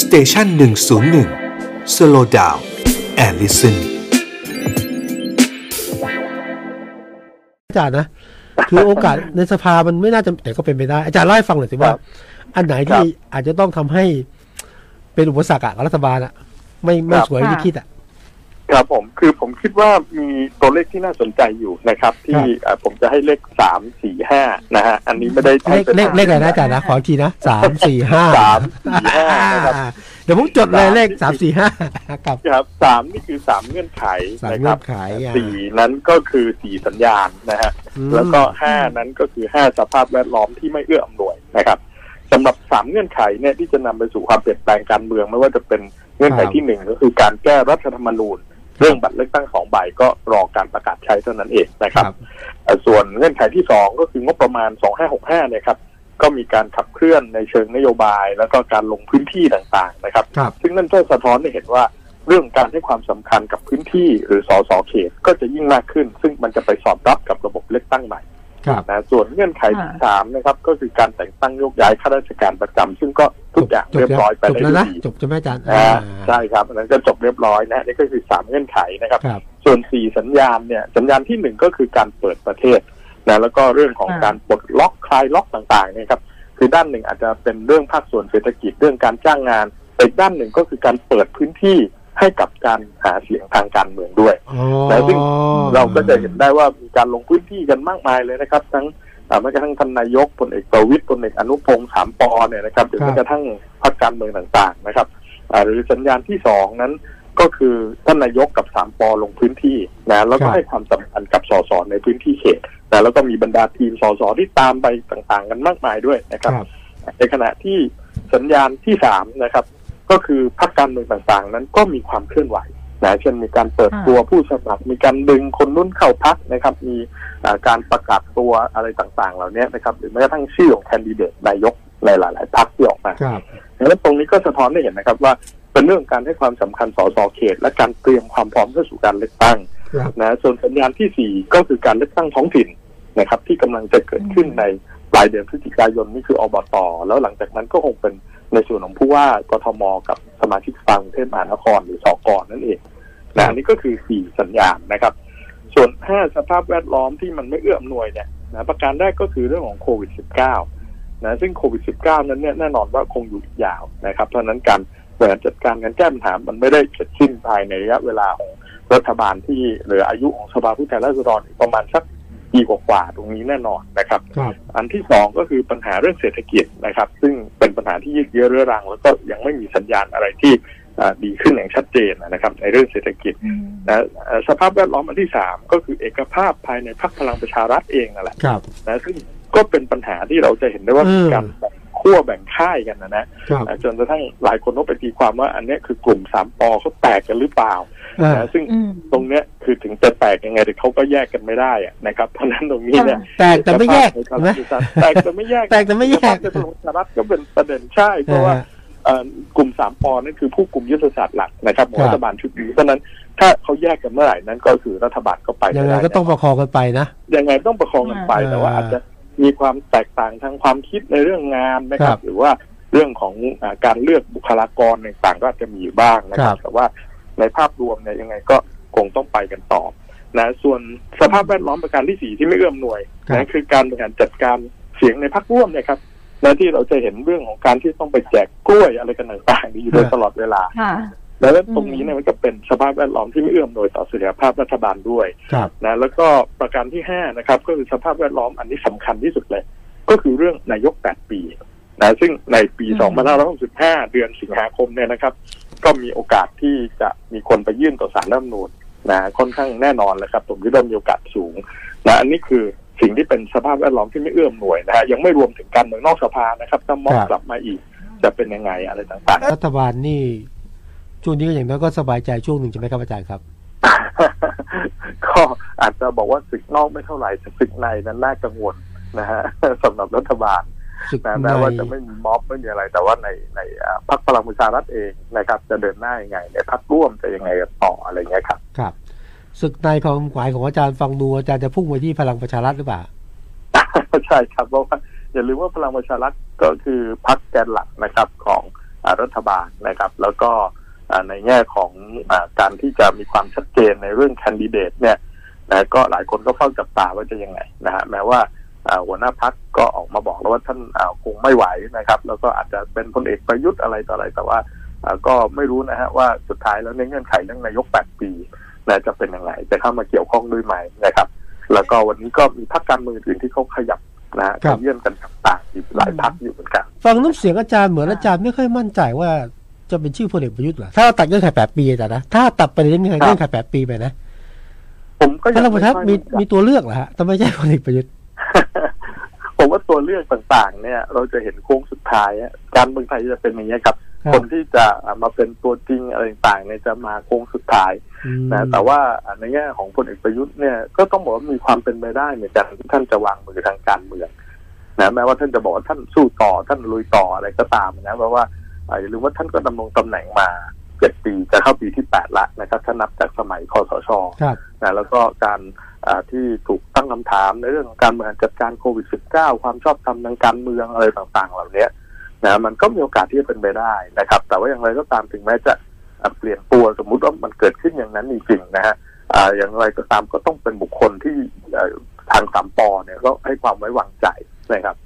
สเตชันหนึ่งศูนย์หนึ่งสโลดาวแอลลิสันอาจารย์นะ คือโอกาสในสภามันไม่น่าจะแต่ก็เป็นไปได้ อาจารย์เล่าให้ฟังหน่อยสิว่าครับอันไหนที่อาจจะต้องทำให้เป็นอุปสรรคอะกับรัฐบาลอะไม่ไม่ครับสวยที่คิดอะ ครับผมคือผมคิดว่ามีตัวเลขที่น่าสนใจอยู่นะครับ ที่เอ่อผมจะให้เลขสามสี่ห้านะฮะอันนี้ไม่ได้เลขเลขเลขอะไรนะอาจารย์นะขออีกทีนะสามสี่ห้าสามสี่ห้านะครับเดี๋ยวผมจดเลยเลขสามสี่ห้ากับครับสามนี่คือสามเงื่อนไขสามนะคเงื่รัอบนไขอะสี่นั้นก็คือสี่สัญญาณนะฮะอืมแล้วก็ห้านั้นก็คือห้าสภาพแวดล้อมที่ไม่เอื้ออำนวยนะครับสำหรับสามเงื่อนไขเนี่ยที่จะนำไปสู่ความเปลี่ยนแปลงการเมืองไม่ว่าจะเป็นเงื่อนไขที่หนึ่งก็คือการแก้รัฐธรรมนูญ เรื่องบัตรเลือกตั้งสองใบก็รอการประกาศใช้เท่านั้นเองนะครับเอ่อส่วนเงื่อนไขที่สองก็คืองบประมาณ2565เนี่ยครับก็มีการขับเคลื่อนในเชิงนโยบาย แล้วก็การลงพื้นที่ต่างๆนะครับครับซึ่งนั่นก็สะท้อนให้เห็นว่าเรื่องการให้ความสำคัญกับพื้นที่หรือสสเขตก็จะยิ่งมากขึ้น ซึ่งมันจะไปสอดรับกับระบบเลือกตั้งใหม่ ครับนะส่วนเงื่อนไขที่ค่ะสามนะครับ ก็คือการแต่งตั้งโยกย้ายข้าราชการประจำซึ่งก็ทุกอย่างจบเรียบร้อยไปจบได้แล้วด้วยนะดีจบจะไหมอาจารย์อ่าใช่ครับอันนั้นก็จบเรียบร้อยนะนี่ก็คือสามเงื่อนไขนะครับครับ ส่วนสี่สัญญาณเนี่ยสัญญาณที่หนึ่งก็คือการเปิดประเทศนะแล้วก็เรื่องของอ่าการปลดล็อกคลายล็อกต่างๆเนี่ยครับคือด้านหนึ่งอาจจะเป็นเรื่องภาคส่วนเศรษฐกิจเรื่องการจ้างงานแต่อีกด้านหนึ่งก็คือการเปิดพื้นที่ให้กับการหาเสียงทางการเมืองด้วยอ๋อแต่ซึ่ง เราก็จะเห็นได้ว่ามีการลงพื้นที่กันมากมายเลยนะครับ ทั้งอ่าแม้กระทั่งท่านนายกพลเอกประวิตยพลเอกอนุพงศ์สามปอเนี่ยนะครับหรือครับแม้กระทั่งพรรคการเมืองต่างๆนะครับอ่าหรือสัญญาณที่สองนั้นก็คือท่านนายกกับสามปอลงพื้นที่นะแล้วก็ให้ความสำคัญกับสสในพื้นที่เขตนะแล้วก็มีบรรดาทีมสสที่ตามไปต่างๆ กันมากมายด้วยนะครับครับในขณะที่สัญญาณที่สามนะครับ ก็คือพรรคการเมืองต่างๆ นั้นก็มีความเคลื่อนไหว นะเช่นมีการเปิดตัวผู้สมัคร มีการดึงคนนุ่นเข้าพักนะครับ มีอ่าการประกาศตัวอะไรต่างๆ เหล่านี้นะครับ หรือแม้กระทั่งชื่อของแคนดิเดตนายกในหลาย ๆพรรคที่ออกมาครับดังนั้นตรงนี้ก็สะท้อนให้เห็นนะครับว่าเป็นเรื่องการให้ความสำคัญสสเขต และการเตรียมความพร้อมเข้าสู่การเลือกตั้งครับนะส่วนสัญญาณที่สี่ก็คือการเลือกตั้งท้องถิ่นนะครับ ที่กำลังจะเกิดขึ้นในปลายเดือนพฤศจิกายนนี่คืออบตแล้วหลังจากนั้นก็คงเป็นในส่วนของผู้ว่ากทมกับส มาชิกสภากรุงเทพมหานครหรือสกนั่นเองนะอันนี้ก็คือสี่สัญญาณนะครับ ส่วนห้าสภาพแวดล้อมที่มันไม่เอื้ออำนวยเนี่ยนะประการแรกก็คือเรื่องของโควิด -19 นะซึ่งโควิด -19 นั้นเนี่ยแน่นอนว่าคงอยู่อีกยาวนะครับ เพราะฉะนั้นการบริหารจัดการการแก้ปัญหามันไม่ได้เสร็จสิ้นภายในระยะเวลาของรัฐบาลที่เหลืออายุของสภาผู้แทนราษฎรอีกประมาณสัก ปีกว่าๆตรงนี้แน่นอนนะครับครับ อันที่สองก็คือปัญหาเรื่องเศรษฐกิจนะครับ ซึ่งเป็นปัญหาที่ยืดเยื้อเรื้อรัง แล้วก็ยังไม่มีสัญญาณอะไรที่อ่าดีขึ้นอย่างชัดเจนนะครับ ในเรื่องเศรษฐกิจอืมนะเอ่อสภาพแวดล้อมอันที่สามก็คือเอกภาพภายในพรรคพลังประชารัฐเองนั่นแหละครับนะซึ่งก็เป็นปัญหาที่เราจะเห็นได้ว่าอืมมีการแบ่งขั้วแบ่งค่ายกันนะนะครับนะจนกระทั่งหลายคนก็ไปตีความว่าอันเนี้ยคือกลุ่มสามปอเขาแตกกันหรือเปล่าอ่า นะซึ่งอืมตรงเนี้ยคือถึงจะแตกยังไงแต่เขาก็แยกกันไม่ได้อะนะครับเพราะฉะนั้นตรงนี้เนี่ยแตกแต่ไม่แยกเอกเห็นไหมภาพแตกแต่ไม่แยกแตกแต่ไม่แยกเอกภาพในพลังประชารัฐก็เป็นประเด็นใช่เพราะว่าเอ่อกลุ่มสามปอนั่นคือผู้กลุ่มยุทธศาสตร์หลักนะครับของครับรัฐบาลชุดนี้เพราะฉะนั้นถ้าเขาแยกกันเมื่อไหร่นั้นก็คือรัฐบาลก็ไปยังไงม่ด้ก็ต้องประคองกันไปนะยังไงต้องประคองกันไปอ่าแต่ว่าอาจจะมีความแตกต่างทางความคิดในเรื่องงานนะคครัรับบหรือว่าเรื่องของอาการเลือกบุคลากรต่างๆก็อาจจะมีอยู่บ้างนะครัครับบแต่ว่า ในภาพรวมเนี่ยยังไงก็คงต้องไปกันต่อนะส่วนสภาพแวดล้อมประการที่สี่ที่ไม่เอื้อมหน่วยครับนะคือการบริหารจัดการเสียงในพรรคร่วมเนี่ยครับและที่เราจะเห็นเรื่องของการที่ต้องไปแจกกล้วยอะไรกันต่างๆนี่อยู่โดยตลอดเวลาค่ะแล้วตรงนี้เนี่ยมันก็เป็นสภาพแวดล้อมที่ไม่เอื้อมหน่วยต่อเสถียรภาพรัฐบาลด้วยครับนะแล้วก็ประการที่ห้านะครับก็คือสภาพแวดล้อมอันนี้สำคัญที่สุดเลย ก็คือเรื่องนายกแปดปีนะซึ่งในปีอืม2565 เดือนสิงหาคมเนี่ยนะครับ ก็มีโอกาสที่จะมีคนไปยื่นต่อศาลรัฐธรรมนูญนะค่อนข้างแน่นอนเลยครับผมคิดว่ามีโอกาสสูงนะอันนี้คือสิ่งที่เป็นสภาพแวดล้อมที่ไม่เอื้อมหน่วยนะฮะยังไม่รวมถึงการเมืองนอกสภานะครับถ้าม็อบครับกลับมาอีกจะเป็นยังไงอะไรต่างๆ รัฐบาลนี่ช่วงนี้ก็อย่างน้อยก็สบายใจช่วงหนึ่งใช่ไหมครับอาจารย์ครับ ก็อาจจะบอกว่าศึกนอกไม่เท่าไหร่แต่ศึกในนั้นน่ากังวลนะฮะสำหรับรัฐบาล ศึกนะในแม้ว่าจะไม่มีม็อบไม่มีอะไร แต่ว่าในในอ่าพรรคพลังประชารัฐเองนะครับ จะเดินหน้ายังไง ในพรรคร่วมจะยังไงกันต่ออะไรเงี้ยครับครับศึกในความหมายของอาจารย์ฟังดูอาจารย์จะพุ่งไปที่พลังประชารัฐหรือเปล่าใช่ครับเพราะว่าอย่าลืมว่าพลังประชารัฐก็คือพรรคแกนหลักนะครับของออ่ารัฐบาลนะครับ แล้วก็อ่าในแง่ของอาการที่จะมีความชัดเจนในเรื่องแคนดิเดตเนี่ยนะก็หลายคนก็เฝ้าจับตาว่าจะยังไงนะฮะแม้ว่าอ่า หัวหน้าพักก็ออกมาบอกแล้วว่าท่านอ่าคงไม่ไหวนะครับ แล้วก็อาจจะเป็นพลเอกประยุทธ์อะไรต่ออะไร แต่ว่าอ่าก็ไม่รู้นะฮะว่าสุดท้ายแล้วในเงื่อนไขเรื่องนายกแปดปีนะจะเป็นยังไงจะเข้ามาเกี่ยวข้องด้วยไหมนะครับ แล้วก็วันนี้ก็มีพรรคการเมืองอื่นที่เขาขยับนะฮะครับเยื่อนกันต่างๆอีกหลายพรรคอยู่เหมือนกัน ฟังน้ำเสียงอาจารย์เหมือนอาจารย์ไม่ค่อยมั่นใจว่าจะเป็นชื่อพลเอกประยุทธ์เหรอถ้าเราตัดเงื่อนไขแปดปีอาจารย์นะถ้าตัดประเด็นเงื่อนไขครับเงื่อนไขแปดปีไปนะผมก็พยังลังประชารัฐไค่อยมีนใจมีตัวเลือกเหรอฮะแต่ไม่ใช่พลเอกประยุทธ์ ผมว่าตัวเลือกต่างๆ เนี่ย เราจะเห็นโค้งสุดท้ายอะการเมืองไทยจะเป็นอย่างนี้ยครับครับ คนที่จะอ่ามาเป็นตัวจริงอะไรต่างๆเนี่ยจะมาโค้งสุดท้ายอืมนะแต่ว่าอ่าในแง่ของพลเอกประยุทธ์เนี่ยก็ต้องบอกว่ามีความเป็นไปได้เหมือนกันที่ท่านจะวางมือทางการเมืองนะแม้ว่าท่านจะบอกว่าท่านสู้ต่อท่านลุยต่ออะไรก็ตามนะเพราะว่าอ่าอย่าลืมว่าท่านก็ดำรงตำแหน่งมาเจ็ดปีจะเข้าปีที่แปดละนะครับถ้านับจากสมัยคอสชครับนะแล้วก็การอ่าที่ถูกตั้งคำถามในเรื่องของการบริหารจัดการโควิด -19 ความชอบธรรมทางการเมืองอะไรต่างๆ เหล่านี้นะมันก็มีโอกาสที่จะเป็นไปได้นะครับ แต่ว่าอย่างไรก็ตามถึงแม้จะเปลี่ยนตัวสมมุติว่ามันเกิดขึ้นอย่างนั้นจริงๆนะฮะอย่างไรก็ตามก็ต้องเป็นบุคคลที่ทางสามปอเนี่ยก็ให้ความไว้วางใจนะครับ